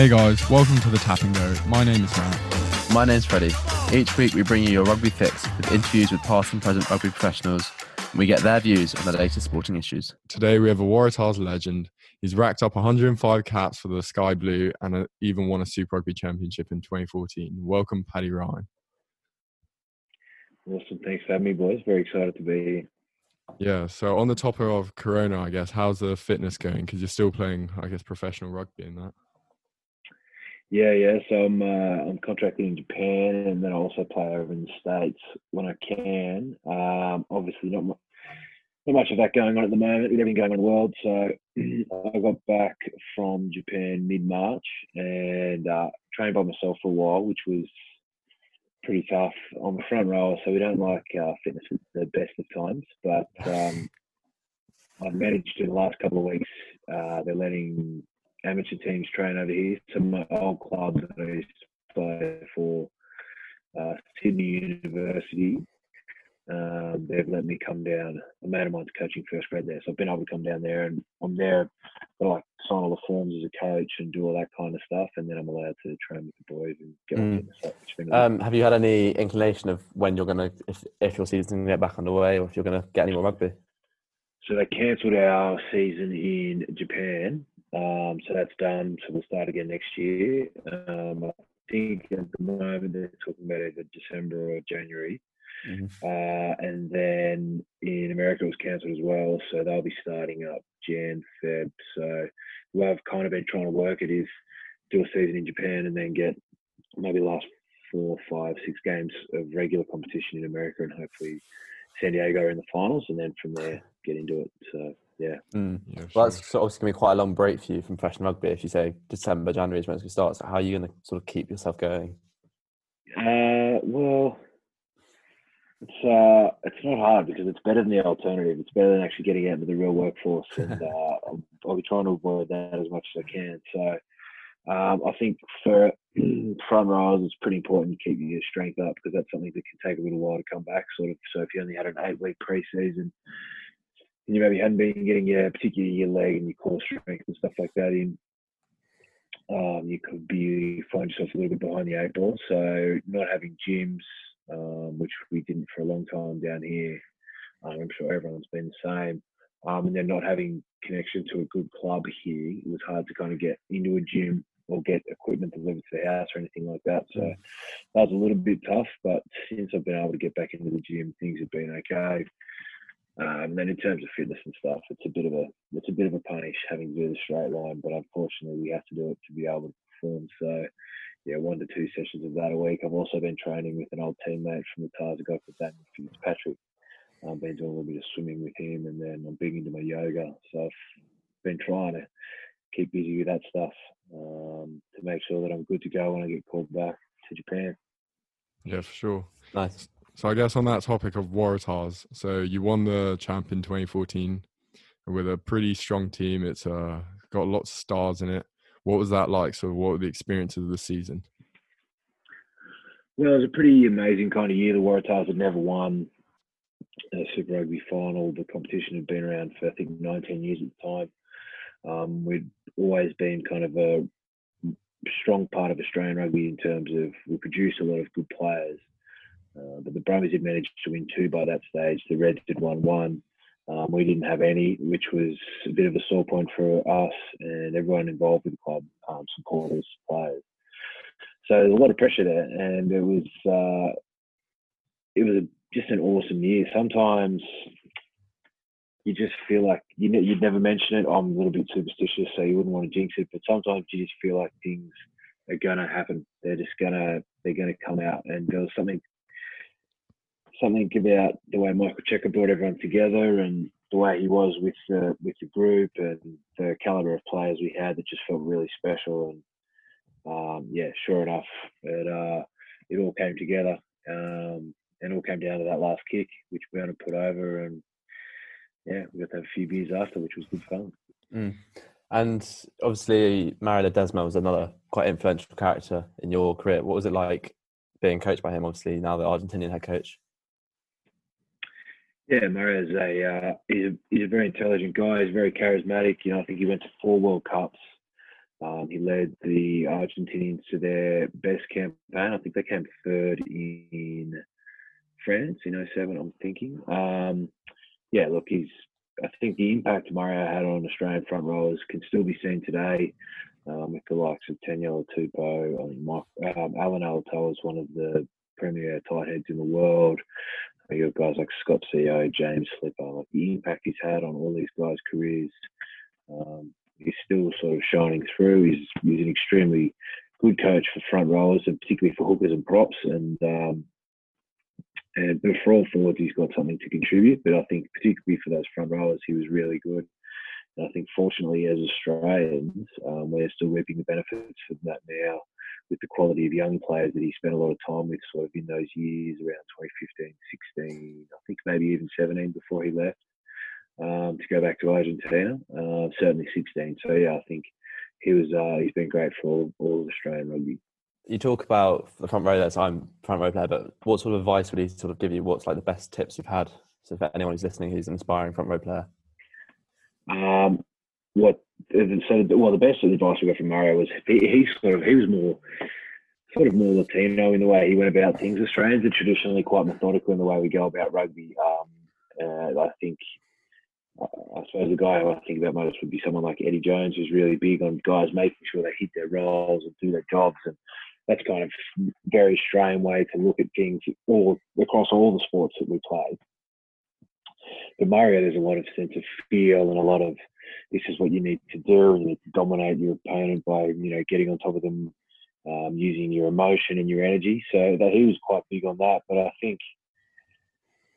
Hey guys, welcome to the Tapping Go. My name is Matt. My name's Freddie. Each week we bring you your rugby fix with interviews with past and present rugby professionals, and we get their views on the latest sporting issues. Today we have a Waratahs legend. He's racked up 105 caps for the Sky Blue and uh, even won a Super Rugby Championship in 2014. Welcome, Paddy Ryan. Awesome. Thanks for having me, boys. Very excited to be here. Yeah, so on the topic of Corona, I guess, how's the fitness going? Because you're still playing, I guess, professional rugby in that. Yeah, yeah. So I'm uh, I'm contracted in Japan, and then I also play over in the states when I can. Um, obviously, not much, not much of that going on at the moment with everything going on in the world. So I got back from Japan mid March and uh, trained by myself for a while, which was pretty tough. I'm a front rower, so we don't like uh, fitness at the best of times, but um, I've managed in the last couple of weeks. Uh, they're letting amateur teams train over here. Some of my old clubs that I used to play for uh, Sydney University. Um, they've let me come down. A mate of mine's coaching first grade there, so I've been able to come down there, and I'm there. I like sign all the forms as a coach and do all that kind of stuff, and then I'm allowed to train with the boys and get mm. up. Um, have you had any inclination of when you're going to, if, if your season's going to get back underway, or if you're going to get any more rugby? So they cancelled our season in Japan um, so that's done. So we'll start again next year. Um, I think at the moment they're talking about either December or January. Mm-hmm. Uh, and then in America it was cancelled as well, so they'll be starting up Jan, Feb. So what I've kind of been trying to work it is do a season in Japan and then get maybe last four, five, six games of regular competition in America and hopefully San Diego in the finals, and then from there get into it. So yeah. Mm. yeah well, that's sort obviously going to be quite a long break for you from professional rugby. If you say December, January is when it starts, how are you going to sort of keep yourself going? Uh, well, it's uh, it's not hard because it's better than the alternative. It's better than actually getting out into the real workforce, and uh, I'll, I'll, be trying to avoid that as much as I can. So, um, I think for front rows, it's pretty important you keep your strength up because that's something that can take a little while to come back. Sort of. So, if you only had an eight week preseason and you maybe hadn't been getting your particularly your leg and your core strength and stuff like that in, um, you could be find yourself a little bit behind the eight ball. So not having gyms, um, which we didn't for a long time down here. Um, I'm sure everyone's been the same. Um, and then not having connection to a good club here, it was hard to kind of get into a gym or get equipment delivered to the house or anything like that. So that was a little bit tough. But since I've been able to get back into the gym, things have been okay. Um, then in terms of fitness and stuff, it's a bit of a it's a bit of a punish having to do the straight line, but unfortunately we have to do it to be able to perform. So yeah, one to two sessions of that a week. I've also been training with an old teammate from the Tahs, a guy called Daniel Fitzpatrick. I've been doing a little bit of swimming with him, and then I'm big into my yoga. So I've been trying to keep busy with that stuff um, to make sure that I'm good to go when I get called back to Japan. Yeah, for sure. Nice. So I guess on that topic of Waratahs, so you won the champ in 2014 with a pretty strong team. It's uh, got lots of stars in it. What was that like? So what were the experiences of the season? Well, it was a pretty amazing kind of year. The Waratahs had never won a Super Rugby final. The competition had been around for I think 19 years at the time. Um, we'd always been kind of a strong part of Australian rugby in terms of we produce a lot of good players. Uh, but the Brumbies had managed to win two by that stage. The Reds had won one. Um, we didn't have any, which was a bit of a sore point for us and everyone involved with the club, um, supporters, players. So there's a lot of pressure there, and it was uh, it was a, just an awesome year. Sometimes you just feel like you you'd never mention it. I'm a little bit superstitious, so you wouldn't want to jinx it. But sometimes you just feel like things are gonna happen. They're just gonna they're gonna come out. And there was something something about the way Michael Cheika brought everyone together and the way he was with the with the group and the caliber of players we had that just felt really special. And um, yeah, sure enough, it uh, it all came together. Um, and all came down to that last kick, which Burnham put over, and yeah, we got to have a few beers after, which was good fun. Mm. And obviously, Mario Ledesma was another quite influential character in your career. What was it like being coached by him? Obviously, now the Argentinian head coach. Yeah, Mario's a uh, he's a he's a very intelligent guy. He's very charismatic. You know, I think he went to four World Cups. Um, he led the Argentinians to their best campaign. I think they came third in France in 07, I'm thinking. Um, yeah, look, he's. I think the impact Mario had on Australian front rowers can still be seen today um, with the likes of Taniela Tupou. I think Mike, um, Allan Alaalatoa is one of the premier tight heads in the world. You have got guys like Scott Sio, James Slipper. Like the impact he's had on all these guys' careers, um, he's still sort of shining through. He's, he's an extremely good coach for front rowers, and particularly for hookers and props. And um, and but for all forwards, he's got something to contribute. But I think particularly for those front rowers, he was really good. And I think fortunately, as Australians, um, we're still reaping the benefits of that now with the quality of young players that he spent a lot of time with, sort of in those years around 2015, 16, I think maybe even 17 before he left um, to go back to Argentina. Uh, certainly 16. So yeah, I think he was uh, he's been great for all, all of Australian rugby you talk about the front row there, so I'm front row player, but what sort of advice would he sort of give you? What's like the best tips you've had? So for anyone who's listening who's an aspiring front row player. Um, what so well the best advice we got from Mario was he, he sort of he was more sort of more Latino in the way he went about things. Australians are traditionally quite methodical in the way we go about rugby. Um, uh, I think I suppose the guy who I think about most would be someone like Eddie Jones, who's really big on guys making sure they hit their roles and do their jobs and that's kind of very Australian way to look at things all across all the sports that we play. But Mario, there's a lot of sense of feel and a lot of this is what you need to do, and you need to dominate your opponent by you know getting on top of them, um, using your emotion and your energy. So that he was quite big on that. But I think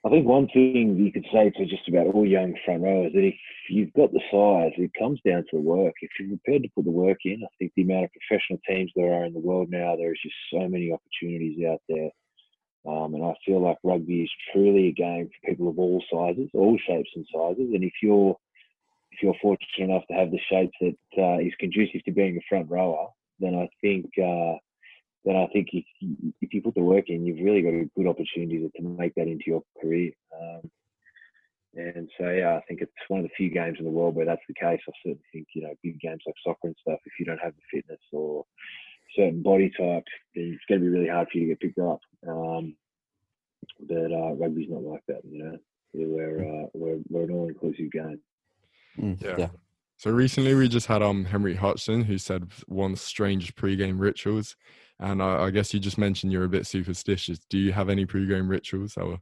I think one thing you could say to just about all young front rowers that if you've got the size, it comes down to the work. If you're prepared to put the work in, I think the amount of professional teams there are in the world now, there's just so many opportunities out there. Um, and I feel like rugby is truly a game for people of all sizes, all shapes and sizes. And if you're if you're fortunate enough to have the shape that uh, is conducive to being a front rower, then I think uh, then I think if you, if you put the work in, you've really got a good opportunity to, make that into your career. Um, and so, yeah, I think it's one of the few games in the world where that's the case. I certainly think, you know, big games like soccer and stuff, if you don't have the fitness or certain body type, then it's going to be really hard for you to get picked up. Um, but uh, rugby's not like that, you know. We're, uh, we're, we're an all inclusive game. Mm, yeah. yeah. So recently we just had um Henry Hudson who said one strange the strangest pre-game rituals and I, I, guess you just mentioned you're a bit superstitious. Do you have any pre-game rituals that were a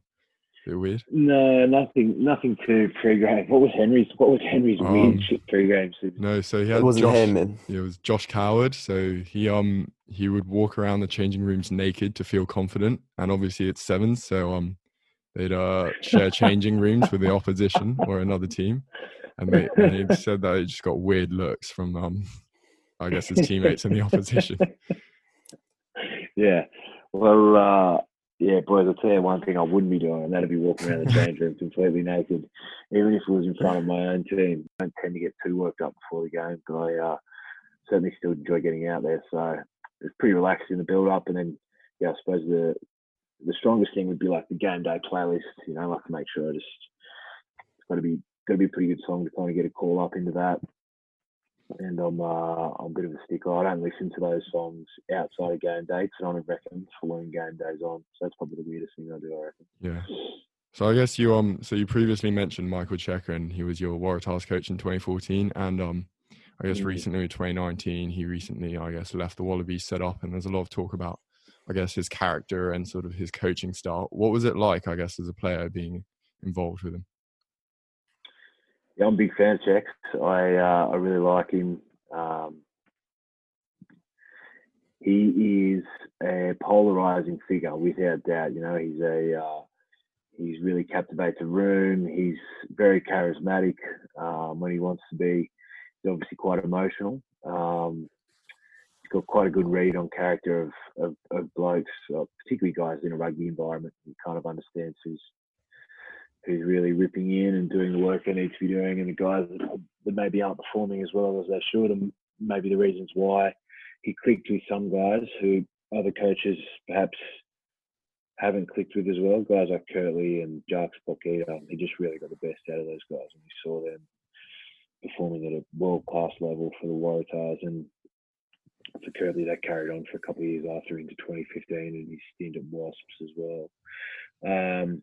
bit weird? No, nothing, nothing too pre-game. What was Henry's? What was Henry's um, weird shit pre-game? No, so he had. It wasn't Josh, him. Man. It was Josh Coward. So he um he would walk around the changing rooms naked to feel confident, and obviously it's sevens, so um they'd uh share changing rooms with the opposition or another team, and they and he said that he just got weird looks from um I guess his teammates in the opposition. yeah. Well, uh, yeah, boys, I'll tell you one thing I wouldn't be doing, and that'd be walking around the change room completely naked, even if it was in front of my own team. I don't tend to get too worked up before the game, but I uh, certainly still enjoy getting out there. So it's pretty relaxed in the build up, and then yeah, I suppose the the strongest thing would be like the game day playlist. You know, I like to make sure I just it's got to be got to be a pretty good song to kind of get a call up into that and I'm uh, I'm a bit of a sticker. I don't listen to those songs outside of game dates, and I reckon following game days on. So that's probably the weirdest thing I do. I reckon. Yeah. So I guess you um so you previously mentioned Michael Cheika and he was your Waratahs coach in 2014 and um I guess Mhm. recently in 2019 he recently I guess left the Wallabies set up and there's a lot of talk about I guess his character and sort of his coaching style. What was it like I guess as a player being involved with him? Yeah, I'm a big fan of Chex. I uh, I really like him. Um, he is a polarizing figure without doubt. You know, he's a uh, he's really captivates a room. He's very charismatic um, when he wants to be. He's obviously quite emotional. Um, he's got quite a good read on character of of, of blokes, uh, particularly guys in a rugby environment. He kind of understands who's who's really ripping in and doing the work they need to be doing, and the guys that, maybe aren't performing as well as they should, and maybe the reasons why. He clicked with some guys who other coaches perhaps haven't clicked with as well. Guys like Kurtley and Jacques Potgieter, he just really got the best out of those guys, and we saw them performing at a world class level for the Waratahs. And for Kurtley, that carried on for a couple of years after into 2015 and his stint at Wasps as well. Um,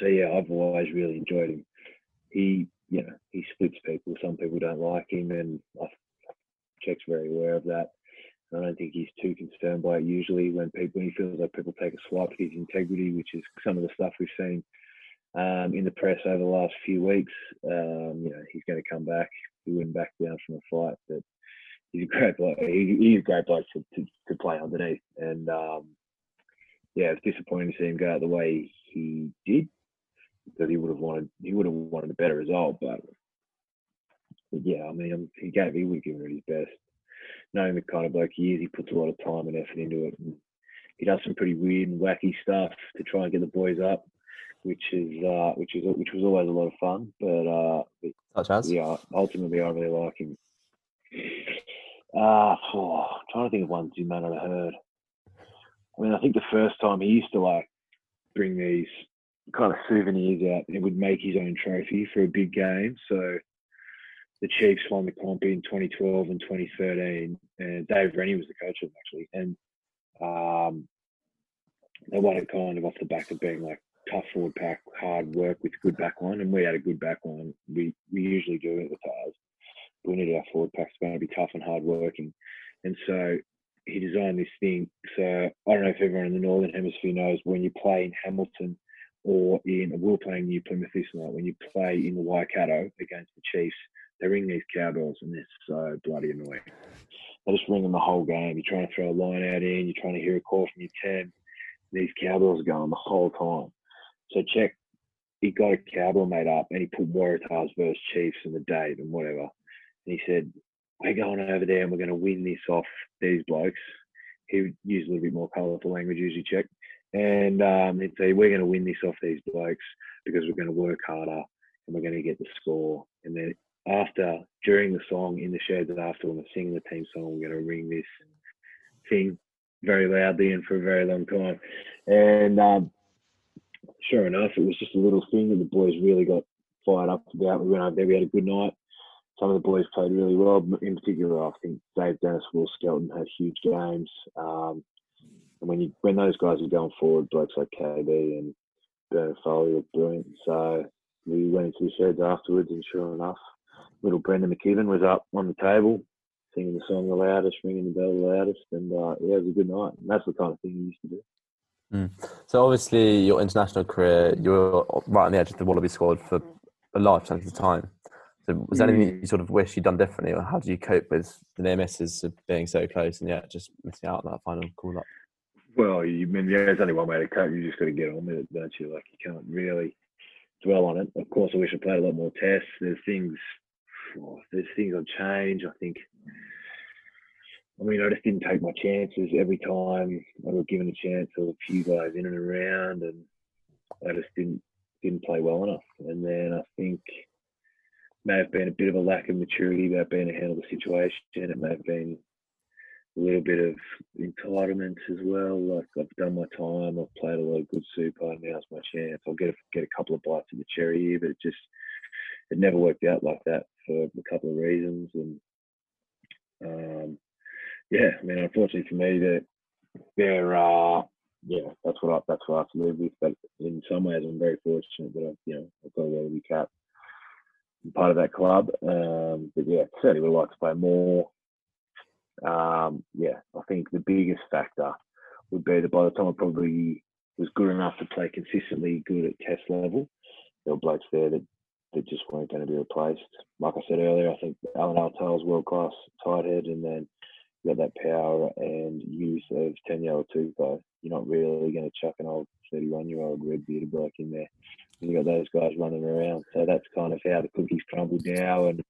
so yeah, I've always really enjoyed him. He, you know, he splits people. Some people don't like him, and I Cheik's very aware of that. I don't think he's too concerned by it usually when people when he feels like people take a swipe at his integrity, which is some of the stuff we've seen um, in the press over the last few weeks. Um, you know, he's going to come back. He wouldn't back down from a fight, but he's a great bloke. He, he's a great bloke to, to, to play underneath. And um, yeah, it's disappointing to see him go out the way he did because he would have wanted he would have wanted a better result. But, but yeah, I mean, he gave he would have given it his best. Knowing the kind of bloke he is, he puts a lot of time and effort into it. And he does some pretty weird and wacky stuff to try and get the boys up, which is uh, which is which was always a lot of fun. But uh, Such yeah, ultimately, I really like him. Uh, oh, I'm trying to think of ones you may not have heard. I mean, I think the first time he used to like bring these kind of souvenirs out and would make his own trophy for a big game. So the Chiefs won the comp in 2012 and 2013, and Dave Rennie was the coach of them actually, and um, they won it kind of off the back of being like tough forward pack, hard work with good back line, and we had a good back line. We we usually do it with ours. We needed our forward going to be tough and hard working, and so he designed this thing. So I don't know if everyone in the northern hemisphere knows when you play in Hamilton or in we we're playing New Plymouth this night. When you play in the Waikato against the Chiefs, they ring these cowbells and they're so bloody annoying. They just ring them the whole game. You're trying to throw a line out in, you're trying to hear a call from your ten. These cowbells are going the whole time. So Cheik. He got a cowbell made up and he put Waratahs versus Chiefs and the date and whatever. And he said, "We're going over there and we're going to win this off these blokes." He would use a little bit more colourful language, usually Cheik. And um, he'd say, "We're going to win this off these blokes because we're going to work harder and we're going to get the score." And then after, during the song in the sheds after when we're singing the team song, we're going to ring this thing very loudly and for a very long time. And um, sure enough, it was just a little thing that the boys really got fired up about. We went over there, we had a good night. Some of the boys played really well. In particular, I think Dave Dennis, Will Skelton had huge games. Um, and when you when those guys are going forward, blokes like KB and Bernard Foley were brilliant. So we went into the sheds afterwards, and sure enough, little Brendan McKibbin was up on the table, singing the song the loudest, ringing the bell the loudest, and uh, yeah, it was a good night. And that's the kind of thing he used to do. So obviously, your international career, you were right on the edge of the Wallaby squad for a large chunk of the time. So was there anything you sort of wish you'd done differently, or how did you cope with the near misses of being so close and yet just missing out on that final call up? Well, you I mean there's only one way to cope. You just got to get on with it, don't you? Like you can't really dwell on it. Of course, I wish I played a lot more tests. There's things, oh, there's things I'd change. I think. I mean, I just didn't take my chances every time I got given a chance. There was a few guys in and around, and I just didn't didn't play well enough. And then I think may have been a bit of a lack of maturity about being to handle the situation. It may have been a little bit of entitlement as well. Like I've done my time, I've played a lot of good super. Now's my chance. I'll get a, get a couple of bites of the cherry here, but it just it never worked out like that for a couple of reasons. And um, yeah, I mean, unfortunately for me, that there are yeah, that's what I, that's what I have to live with. But in some ways, I'm very fortunate that I've you know I've got a Wallaby cap, part of that club. Um, but yeah, certainly would like to play more. Um, yeah, I think the biggest factor would be that by the time I probably was good enough to play consistently good at test level, there were blokes there that, that just weren't going to be replaced. Like I said earlier, I think Allan Alaalatoa's world class tight head, and then you got that power and use of 10 year old Tupou. You're not really going to chuck an old 31 year old red bearded bloke in there. And You got those guys running around. So that's kind of how the cookies crumbled now. And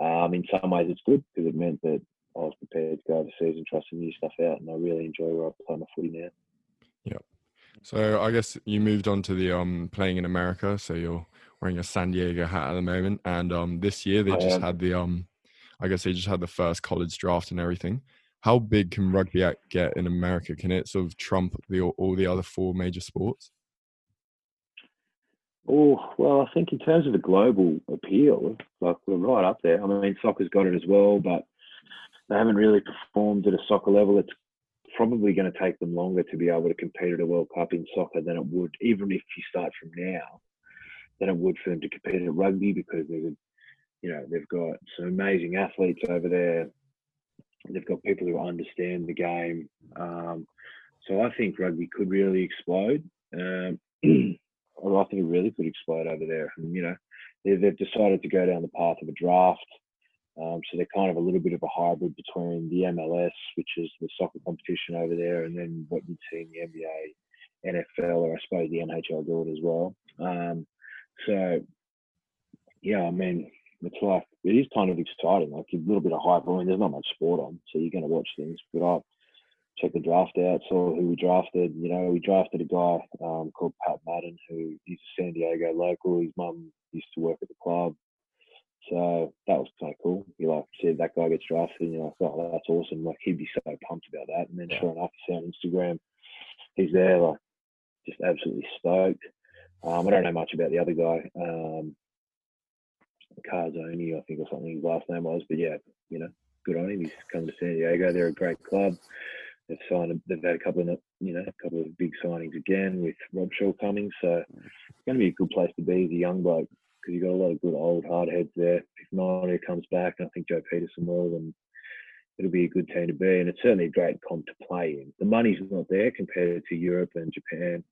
um, in some ways, it's good because it meant that I was prepared to go overseas and try some new stuff out. And I really enjoy where I play my footy now. Yep. So I guess you moved on to the um playing in America. So you're wearing a San Diego hat at the moment, and um this year they I just am. had the um, I guess they just had the first college draft and everything. How big can rugby act get in America? Can it sort of trump the all the other four major sports? Oh, well, I think in terms of the global appeal, like we're right up there. I mean, soccer's got it as well, but they haven't really performed at a soccer level. It's probably going to take them longer to be able to compete at a World Cup in soccer than it would, even if you start from now, than it would for them to compete at rugby because a, you know, they've got some amazing athletes over there. They've got people who understand the game. Um, so I think rugby could really explode. Um, I think it really could explode over there. And, you know, they've, they've decided to go down the path of a draft. Um, so they're kind of a little bit of a hybrid between the MLS, which is the soccer competition over there, and then what you'd see in the NBA, NFL, or I suppose the NHL do it as well. Um, so, yeah, I mean, it's like it is kind of exciting, like a little bit of hype. I mean, there's not much sport on, so you're going to watch things. But I checked the draft out, saw who we drafted. You know, we drafted a guy um, called Pat Madden, who he's a San Diego local. His mum used to work at the club. So that was kind of cool. You like see that guy gets drafted, and you're like, oh, that's awesome. Like he'd be so pumped about that. And then Yeah. sure enough, I see on Instagram, he's there, like just absolutely stoked. Um, I don't know much about the other guy, um, Carzoni, I think, or something his last name was. But yeah, you know, good on him. He's come to San Diego. They're a great club. They've signed. They've had a couple of, you know, a couple of big signings again with Robshaw coming. So it's going to be a good place to be as a young bloke because you've got a lot of good old hard heads there. If Nania comes back, and I think Joe Pietersen will, then it'll be a good team to be. And it's certainly a great comp to play in. The money's not there compared to Europe and Japan,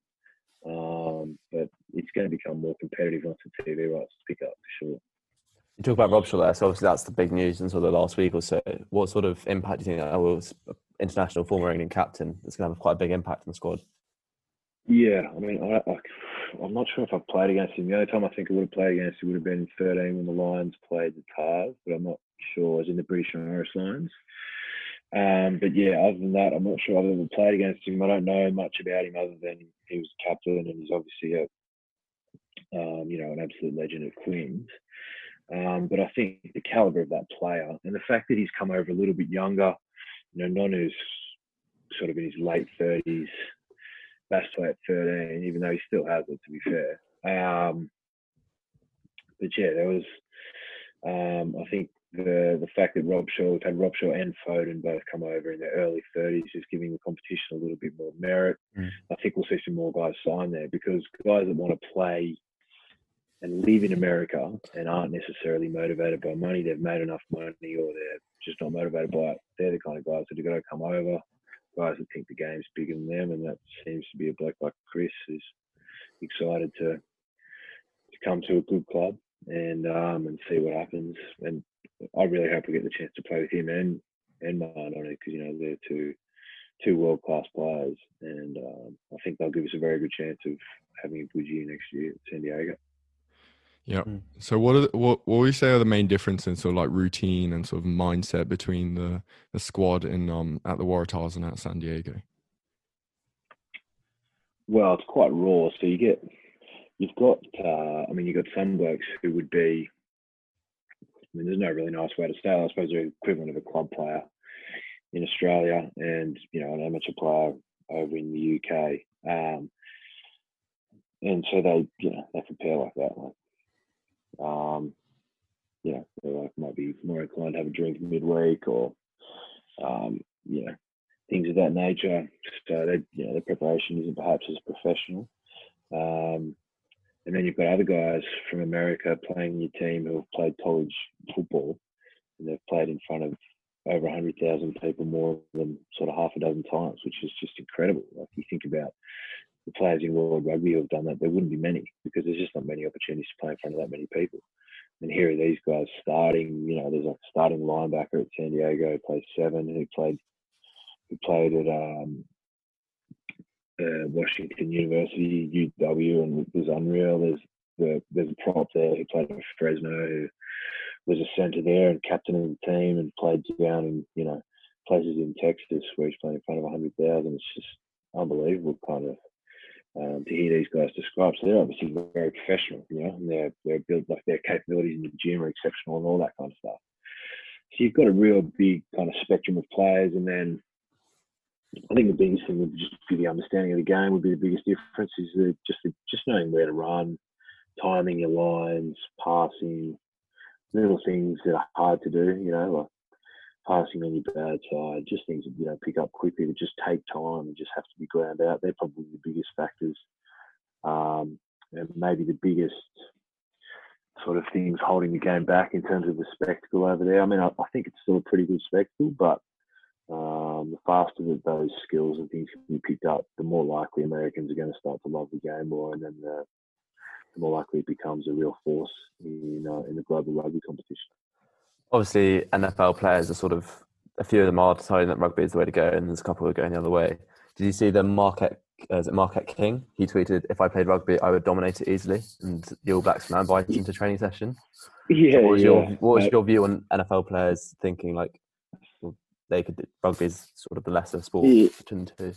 um, but it's going to become more competitive once the TV rights pick up for sure. You talk about Robshaw there, so obviously that's the big news in sort of the last week or so. What sort of impact do you think that was international former England captain that's going to have quite a big impact on the squad? Yeah, I mean, I, I, I'm not sure if I've played against him. The only time I think I would have played against him would have been in 13 when the Lions played the Tahs, but I'm not sure. I was in the British and Irish Lions. Um, but yeah, other than that, I'm not sure I've ever played against him. I don't know much about him other than he was captain and he's obviously a, um, you know, an absolute legend at Quins. Um, but I think the caliber of that player and the fact that he's come over a little bit younger, you know, Nonu's sort of in his late 30s, Bastoy at 13, even though he still has it, to be fair. Um, but yeah, there was, um, I think the the fact that Rob Shaw, had Robshaw and Foden both come over in their early 30s, is giving the competition a little bit more merit. Mm. I think we'll see some more guys sign there because guys that want to play and live in America and aren't necessarily motivated by money, they've made enough money or they're just not motivated by it. They're the kind of guys that are going to come over, guys that think the game's bigger than them, and that seems to be a bloke like Chris who's excited to to come to a good club and um, and see what happens. And I really hope we get the chance to play with him and and Martin on it because you know they're two two world class players, and um, I think they'll give us a very good chance of having a good year next year at San Diego. Yeah. Mm. So what are the, what what would you say are the main differences in sort of like routine and sort of mindset between the the squad in um at the Waratahs and at San Diego? Well, it's quite raw. So you get, you've got, uh, I mean, you've got some blokes who would be, I mean, there's no really nice way to say it. I suppose they're equivalent of a club player in Australia and, you know, an amateur player over in the UK. Um, and so they, you know, they compare like that. Like, um, you know, they like might be more inclined to have a drink midweek or, um, you know, things of that nature. So they, you know, their preparation isn't perhaps as professional. Um, and then you've got other guys from America playing your team who have played college football, and they've played in front of over 100,000 people more than sort of half a dozen times, which is just incredible. Like you think about the players in World Rugby who have done that, there wouldn't be many because there's just not many opportunities to play in front of that many people. And here are these guys starting, you know, there's a starting linebacker at San Diego who plays seven, who played who played at um, uh, Washington University, UW, and was unreal. There's the, there's a prop there who played at Fresno who was a centre there and captain of the team and played down in you know places in Texas where he's playing in front of 100,000. It's just unbelievable kind of um, to hear these guys describe. So they're obviously very professional, you know, and they're they're built like their capabilities in the gym are exceptional and all that kind of stuff. So you've got a real big kind of spectrum of players, and then I think the biggest thing would just be the understanding of the game would be the biggest difference is the, just the, just knowing where to run, timing your lines, passing, little things that are hard to do, you know, like passing your bad side, just things that you don't pick up quickly that just take time and just have to be ground out. They're probably the biggest factors. Um, and maybe the biggest sort of things holding the game back in terms of the spectacle over there. I mean, I, I think it's still a pretty good spectacle, but um, the faster that those skills and things can be picked up, the more likely Americans are going to start to love the game more, and then the, the more likely it becomes a real force in uh, in the global rugby competition. Obviously, NFL players are sort of a few of them are deciding that rugby is the way to go, and there's a couple who are going the other way. Did you see the Marquette? Uh, is it Marquette King? He tweeted, "If I played rugby, I would dominate it easily." And the All Blacks now invited him to training session. Yeah, what was yeah. your what was Uh, your view on NFL players thinking like well, they could rugby is sort of the lesser sport Yeah. between two?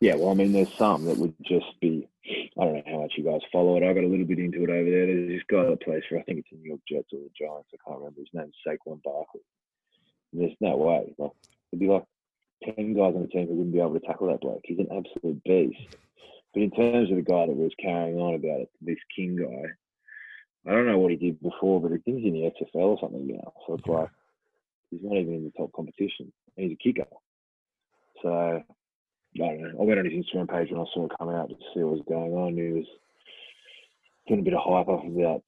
Yeah, well, I mean, there's some that would just be. I don't know how much you guys follow it. I got a little bit into it over there. There's this guy that plays for, I think it's the New York Jets or the Giants. I can't remember. His name. Saquon Barkley. And there's no way. Like, there'd be like ten guys on the team who wouldn't be able to tackle that bloke. He's an absolute beast. But in terms of the guy that was carrying on about it, this King guy, I don't know what he did before, but I think he's in the XFL or something now. So it's like he's not even in the top competition. He's a kicker. So I don't know. I went on his Instagram page when I saw it come out to see what was going on. He was doing a bit of hype off about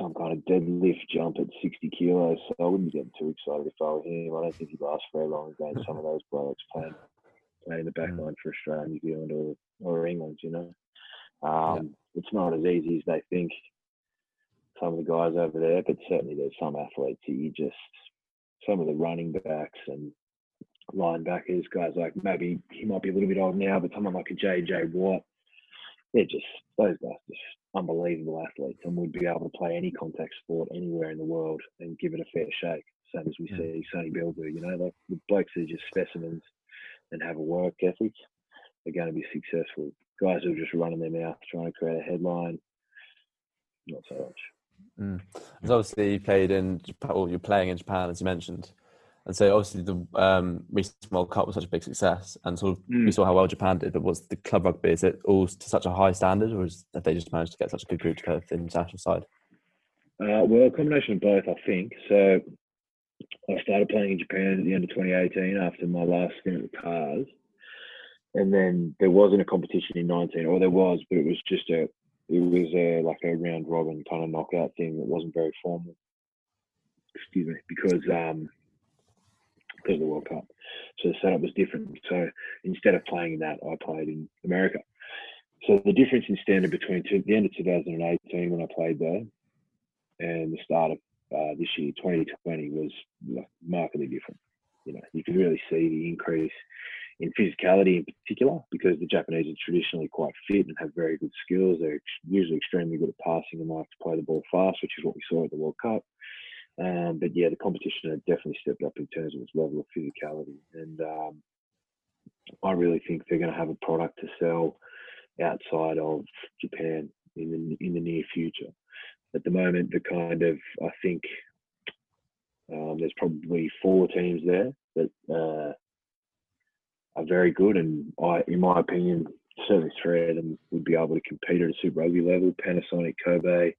some kind of deadlift jump at 60 kilos. So I wouldn't be getting too excited if I were him. I don't think he'd last very long against some of those blokes playing playing the back Mm. line for Australia, New Zealand, or or England. You know, um, it's not as easy as they think. Some of the guys over there, but certainly there's some athletes that you just some of the running backs and linebackers, guys like maybe he might be a little bit old now, but someone like a JJ Watt, they're just those guys just unbelievable athletes and would be able to play any contact sport anywhere in the world and give it a fair shake. Same as we Mm. see Sonny Bill do, you know, like the blokes are just specimens and have a work ethic, they're going to be successful. Guys who are just running their mouth trying to create a headline, not so much. Mm. Obviously you played in Japan, or you're playing in Japan as you mentioned, and so obviously the um, recent World Cup was such a big success, and sort of we Mm. saw how well Japan did. But was the club rugby is it all to such a high standard, or is, have they just managed to get such a good group to go for the international side? Uh, well, a combination of both, I think. So I started playing in Japan at the end of 2018 after my last stint at the Cars. And then there wasn't a competition in 19, or there was, but it was just a, it was a, like a round robin kind of knockout thing that wasn't very formal. Excuse me, because um, because of the World Cup. So the setup was different. So instead of playing in that, I played in America. So the difference in standard between two, the end of 2018 when I played there and the start of uh, this year, 2020, was markedly different. You know, you could really see the increase in physicality in particular because the Japanese are traditionally quite fit and have very good skills. They're usually extremely good at passing and like to play the ball fast, which is what we saw at the World Cup. Um, but yeah, the competition had definitely stepped up in terms of its level of physicality. And um, I really think they're going to have a product to sell outside of Japan in the in the near future. At the moment, the kind of I think um, there's probably four teams there that uh, are very good, and I, in my opinion, certainly three of them would be able to compete at a Super Rugby level. Panasonic, Kobe,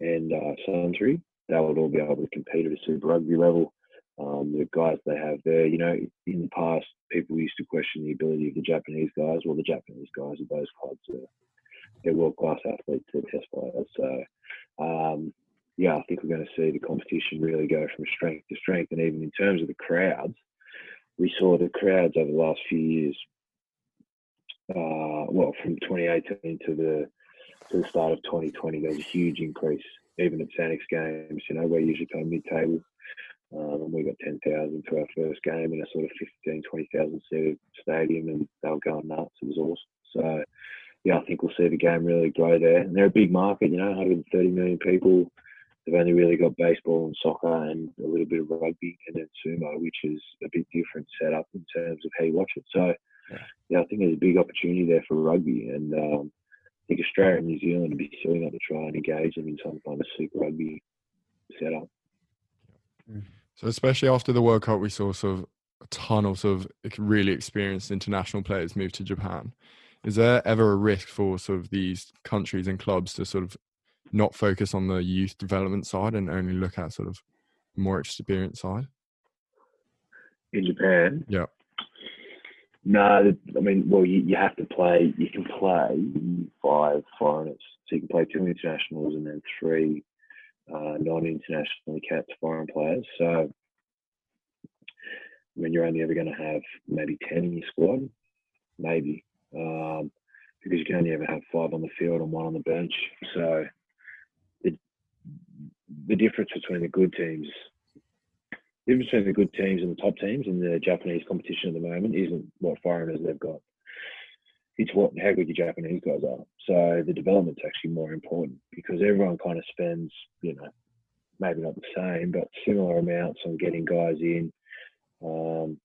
and uh, Suntory. They would all be able to compete at a Super Rugby level. um, the guys they have there. You know, in the past, people used to question the ability of the Japanese guys. Well, the Japanese guys at those clubs are they're world class athletes, they're test players. So, um, yeah, I think we're going to see the competition really go from strength to strength. And even in terms of the crowds, we saw the crowds over the last few years. Uh, well, from 2018 to the to the start of 2020, there was a huge increase, even at Sanix games. You know, we're usually kind of mid-table, um, and we got 10,000 to our first game in a sort of 15, 20,000 seated stadium, and they were going nuts. It was awesome. So, yeah, I think we'll see the game really grow there. And they're a big market, you know, 130 million people. They've only really got baseball and soccer and a little bit of rugby and then sumo, which is a bit different setup in terms of how you watch it. So, yeah, I think there's a big opportunity there for rugby. And um, think Australia and New Zealand would be silly not to try and engage them in some kind of Super Rugby setup. So, especially after the World Cup, we saw sort of a ton of sort of really experienced international players move to Japan. Is there ever a risk for sort of these countries and clubs to sort of not focus on the youth development side and only look at sort of more experienced side? In Japan? Yeah. No, I mean, well, you, you have to play. You can play five foreigners, so you can play two internationals and then three uh, non-internationally capped foreign players. So, I mean, you're only ever going to have maybe ten in your squad, maybe, um, because you can only ever have five on the field and one on the bench. So, the the difference between the good teams the difference between the good teams and the top teams in the Japanese competition at the moment isn't what foreigners they've got. It's what how good your Japanese guys are. So the development's actually more important because everyone kind of spends, you know, maybe not the same, but similar amounts on getting guys in, um,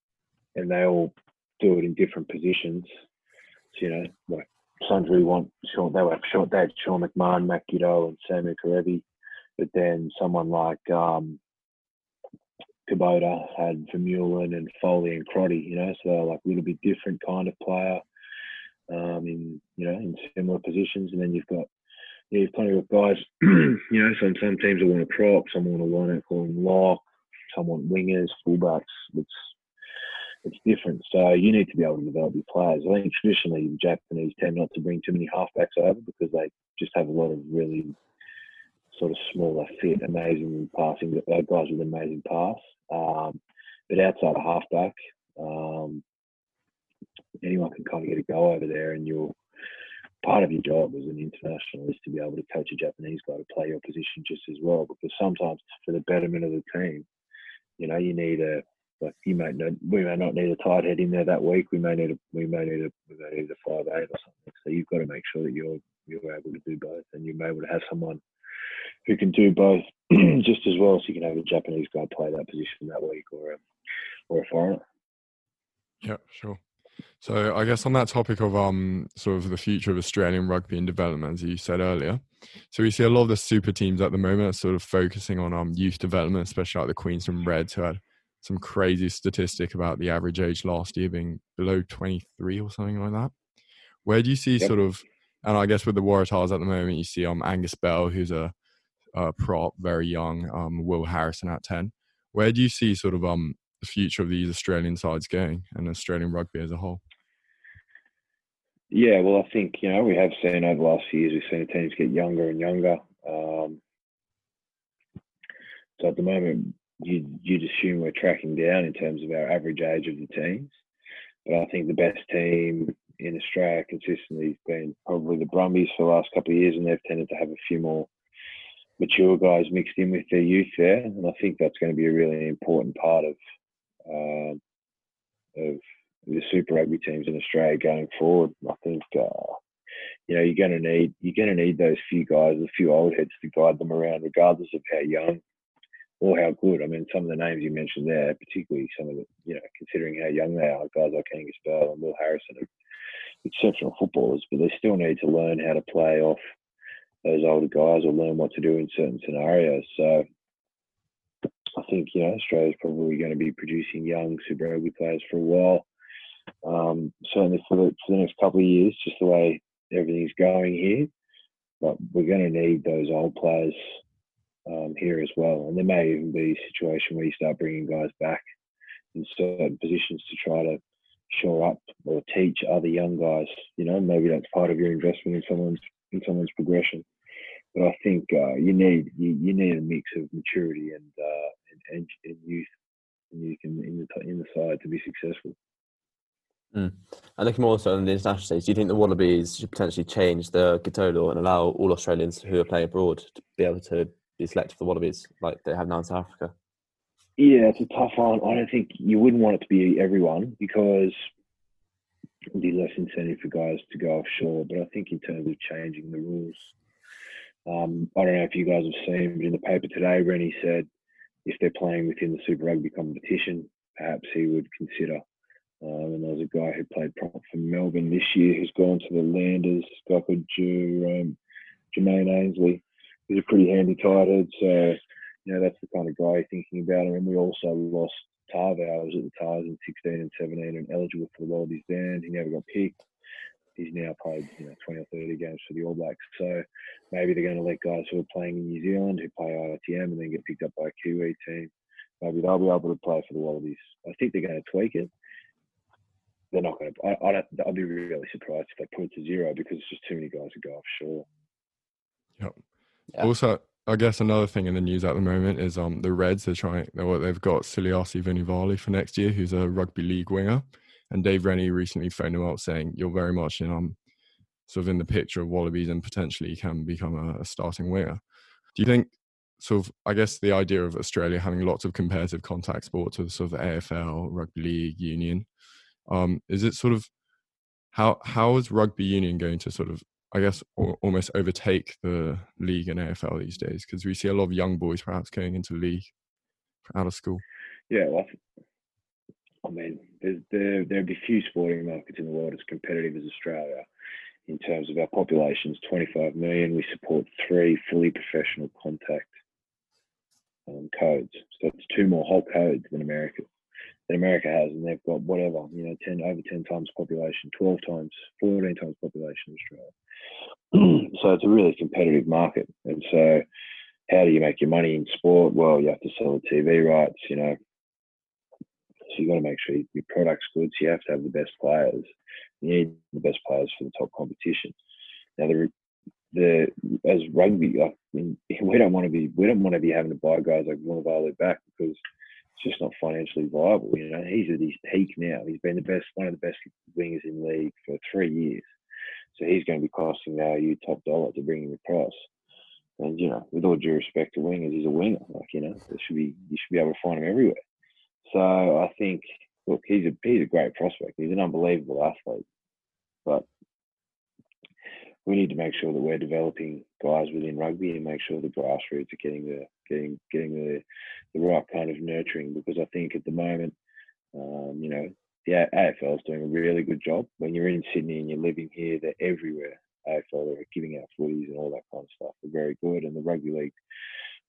and they all do it in different positions. So, you know, like Suntory want Sean, they were short. They had Sean McMahon, Giteau, and Samu Kerevi. but then someone like um, Kubota had Vermeulen and Foley and Crotty, you know, so they're like a little bit different kind of player um, in, you know, in similar positions. And then you've got, yeah, you've plenty of guys, you know, some, some teams will want a prop, some want to line out calling lock, some want wingers, fullbacks. It's, it's different. So you need to be able to develop your players. I think traditionally the Japanese tend not to bring too many halfbacks over because they just have a lot of really sort of smaller, fit, amazing passing guys with amazing pass. Um, but outside of halfback, um, anyone can kind of get a go over there, and you're part of your job as an international is to be able to coach a Japanese guy to play your position just as well. Because sometimes for the betterment of the team, you know, you need a like you may not we may not need a tight head in there that week. We may need a we may need a we may need a five eight or something. So you've got to make sure that you're you're able to do both, and you may able to have someone who can do both just as well. So you can have a Japanese guy play that position that week, or a or a foreigner. Yeah, sure. So I guess on that topic of um sort of the future of Australian rugby and development, as you said earlier, so we see a lot of the super teams at the moment are sort of focusing on um youth development, especially like the Queensland Reds, who had some crazy statistic about the average age last year being below 23 or something like that. Where do you see yep. sort of, and I guess with the Waratahs at the moment, you see um Angus Bell, who's a uh, prop, very young, um, Will Harrison at 10. Where do you see sort of um, the future of these Australian sides going and Australian rugby as a whole? Yeah, well, I think, you know, we have seen over the last few years, we've seen the teams get younger and younger. Um, so at the moment, you'd, you'd assume we're tracking down in terms of our average age of the teams. But I think the best team in Australia consistently has been probably the Brumbies for the last couple of years, and they've tended to have a few more mature guys mixed in with their youth there, and I think that's going to be a really important part of uh, of the Super Rugby teams in Australia going forward. I think uh, you know you're going to need you're going to need those few guys, a few old heads to guide them around, regardless of how young or how good. I mean, some of the names you mentioned there, particularly some of the you know considering how young they are, guys like Angus Bell and Will Harrison are exceptional footballers, but they still need to learn how to play off those older guys will learn what to do in certain scenarios. So I think you know Australia's probably going to be producing young Super Rugby players for a while. Um, certainly for the, for the next couple of years, just the way everything's going here. But we're going to need those old players um, here as well. And there may even be a situation where you start bringing guys back in certain positions to try to shore up or teach other young guys. You know, maybe that's part of your investment in someone's in someone's progression. But I think uh, you need you, you, need a mix of maturity and uh, and, and, youth and youth in, in the in the side to be successful. Mm. And looking more so on the international stage, do you think the Wallabies should potentially change the Giteau law and allow all Australians who are playing abroad to be able to be selected for the Wallabies like they have now in South Africa? Yeah, it's a tough one. I don't think you wouldn't want it to be everyone because be less incentive for guys to go offshore. But I think in terms of changing the rules, um, I don't know if you guys have seen, but in the paper today, Rennie said if they're playing within the Super Rugby competition, perhaps he would consider um, and there was a guy who played prop for Melbourne this year who's gone to the Landers, a called um, Jermaine Ainsley. He's a pretty handy tight head. So, you know, that's the kind of guy thinking about him. And we also lost Ta'avao. I was at the Tahs in 16 and 17 and eligible for the Wallabies then. He never got picked. He's now played, you know, 20 or 30 games for the All Blacks. So maybe they're going to let guys who are playing in New Zealand who play ITM and then get picked up by a Kiwi team. Maybe they'll be able to play for the Wallabies. I think they're going to tweak it they're not going to. I, I I'd be really surprised if they put it to zero because it's just too many guys who go offshore. Yep. Yeah. Also, I guess another thing in the news at the moment is um the Reds are trying. Well, they've got Siliasi Vunivalu for next year, who's a rugby league winger, and Dave Rennie recently phoned him up saying you're very much in um sort of in the picture of Wallabies and potentially can become a, a starting winger. Do you think sort of I guess the idea of Australia having lots of competitive contact sports with sort of AFL, rugby league, union um, is it sort of how how is rugby union going to sort of I guess almost overtake the league and AFL these days? Because we see a lot of young boys perhaps going into league out of school. Yeah, well, I mean, there there'd be few sporting markets in the world as competitive as Australia. In terms of our population, is 25 million. We support three fully professional contact um, codes, so it's two more whole codes than America that America has, and they've got whatever, you know, 10 over 10 times population, 12 times, 14 times population Australia. so it's a really competitive market. And so, how do you make your money in sport? Well, you have to sell the TV rights, you know. So you've got to make sure your product's good. So you have to have the best players. You need the best players for the top competition. Now, the the as rugby, I mean, we don't want to be we don't want to be having to buy guys like Vunivalu back because it's just not financially viable. You know, he's at his peak now. He's been the best, one of the best wingers in league for three years. So he's going to be costing you top dollar to bring him across. And you know, with all due respect to wingers, he's a winger. Like you know, there should be you should be able to find him everywhere. So I think, look, he's a he's a great prospect. He's an unbelievable athlete, but we need to make sure that we're developing guys within rugby and make sure the grassroots are getting the getting getting the the right kind of nurturing because I think at the moment, um, you know, the AFL is doing a really good job. When you're in Sydney and you're living here, they're everywhere. AFL are giving out footies and all that kind of stuff. They're very good, and the rugby league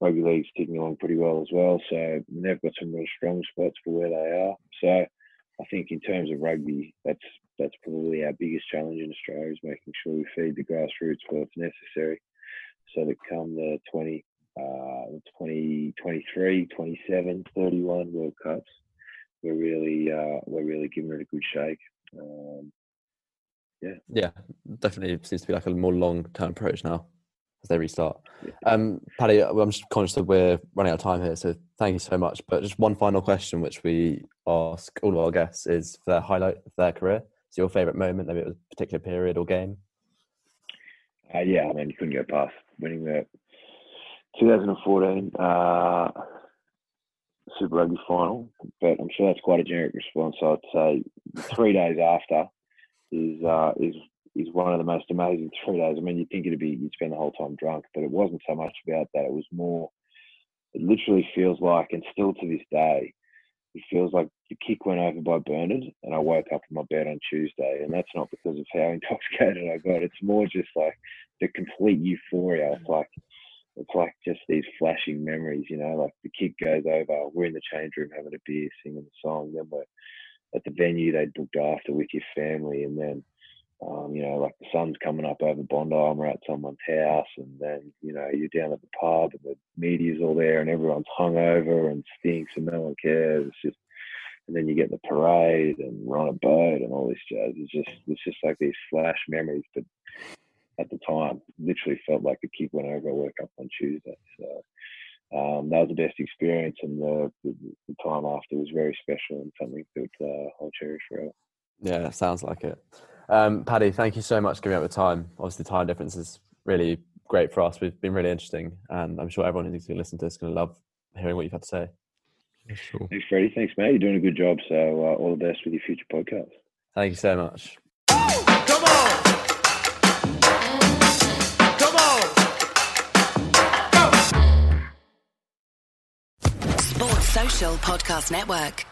rugby league's ticking along pretty well as well. So they've got some real strong spots for where they are. So I think in terms of rugby, that's that's probably our biggest challenge in Australia is making sure we feed the grassroots what's necessary, so that come the 20, uh, 20, 23, 27, 31 World Cups, we're really uh, we're really giving it a good shake. Um, yeah, yeah, definitely seems to be like a more long term approach now as they restart. Um, Paddy, I'm just conscious that we're running out of time here, so thank you so much. But just one final question, which we ask all of our guests, is for their highlight of their career. So your favourite moment, maybe it was a particular period or game? Uh, yeah, I mean, you couldn't go past winning the 2014 uh, Super Rugby final, but I'm sure that's quite a generic response. So I'd say three days after is uh, is is one of the most amazing three days. I mean, you'd think it'd be you'd spend the whole time drunk, but it wasn't so much about that. It was more. It literally feels like, and still to this day, it feels like the kick went over by Bernard, and I woke up in my bed on Tuesday, and that's not because of how intoxicated I got. It's more just like the complete euphoria. It's mm. like it's like just these flashing memories, you know. Like the kick goes over, we're in the change room having a beer, singing the song, then we're at the venue they booked after with your family, and then um, you know, like the sun's coming up over Bondi and we're at someone's house, and then you know you're down at the pub and the media's all there and everyone's hungover and stinks and no one cares. It's just, and then you get the parade and we're on a boat and all this jazz. It's just, it's just like these flash memories. But at the time, literally felt like a kid when I woke up on Tuesday. So um, that was the best experience, and the, the, the, time after was very special and something that uh, I'll cherish forever. Yeah, sounds like it. Um, Paddy, thank you so much for giving up the time. Obviously, time difference is really great for us. We've been really interesting, and I'm sure everyone who's going to listen to this is going to love hearing what you've had to say. Sure. Thanks, Freddie. Thanks, mate. You're doing a good job. So, uh, all the best with your future podcast. Thank you so much. Come on. Come on. Go. Sports Social Podcast Network.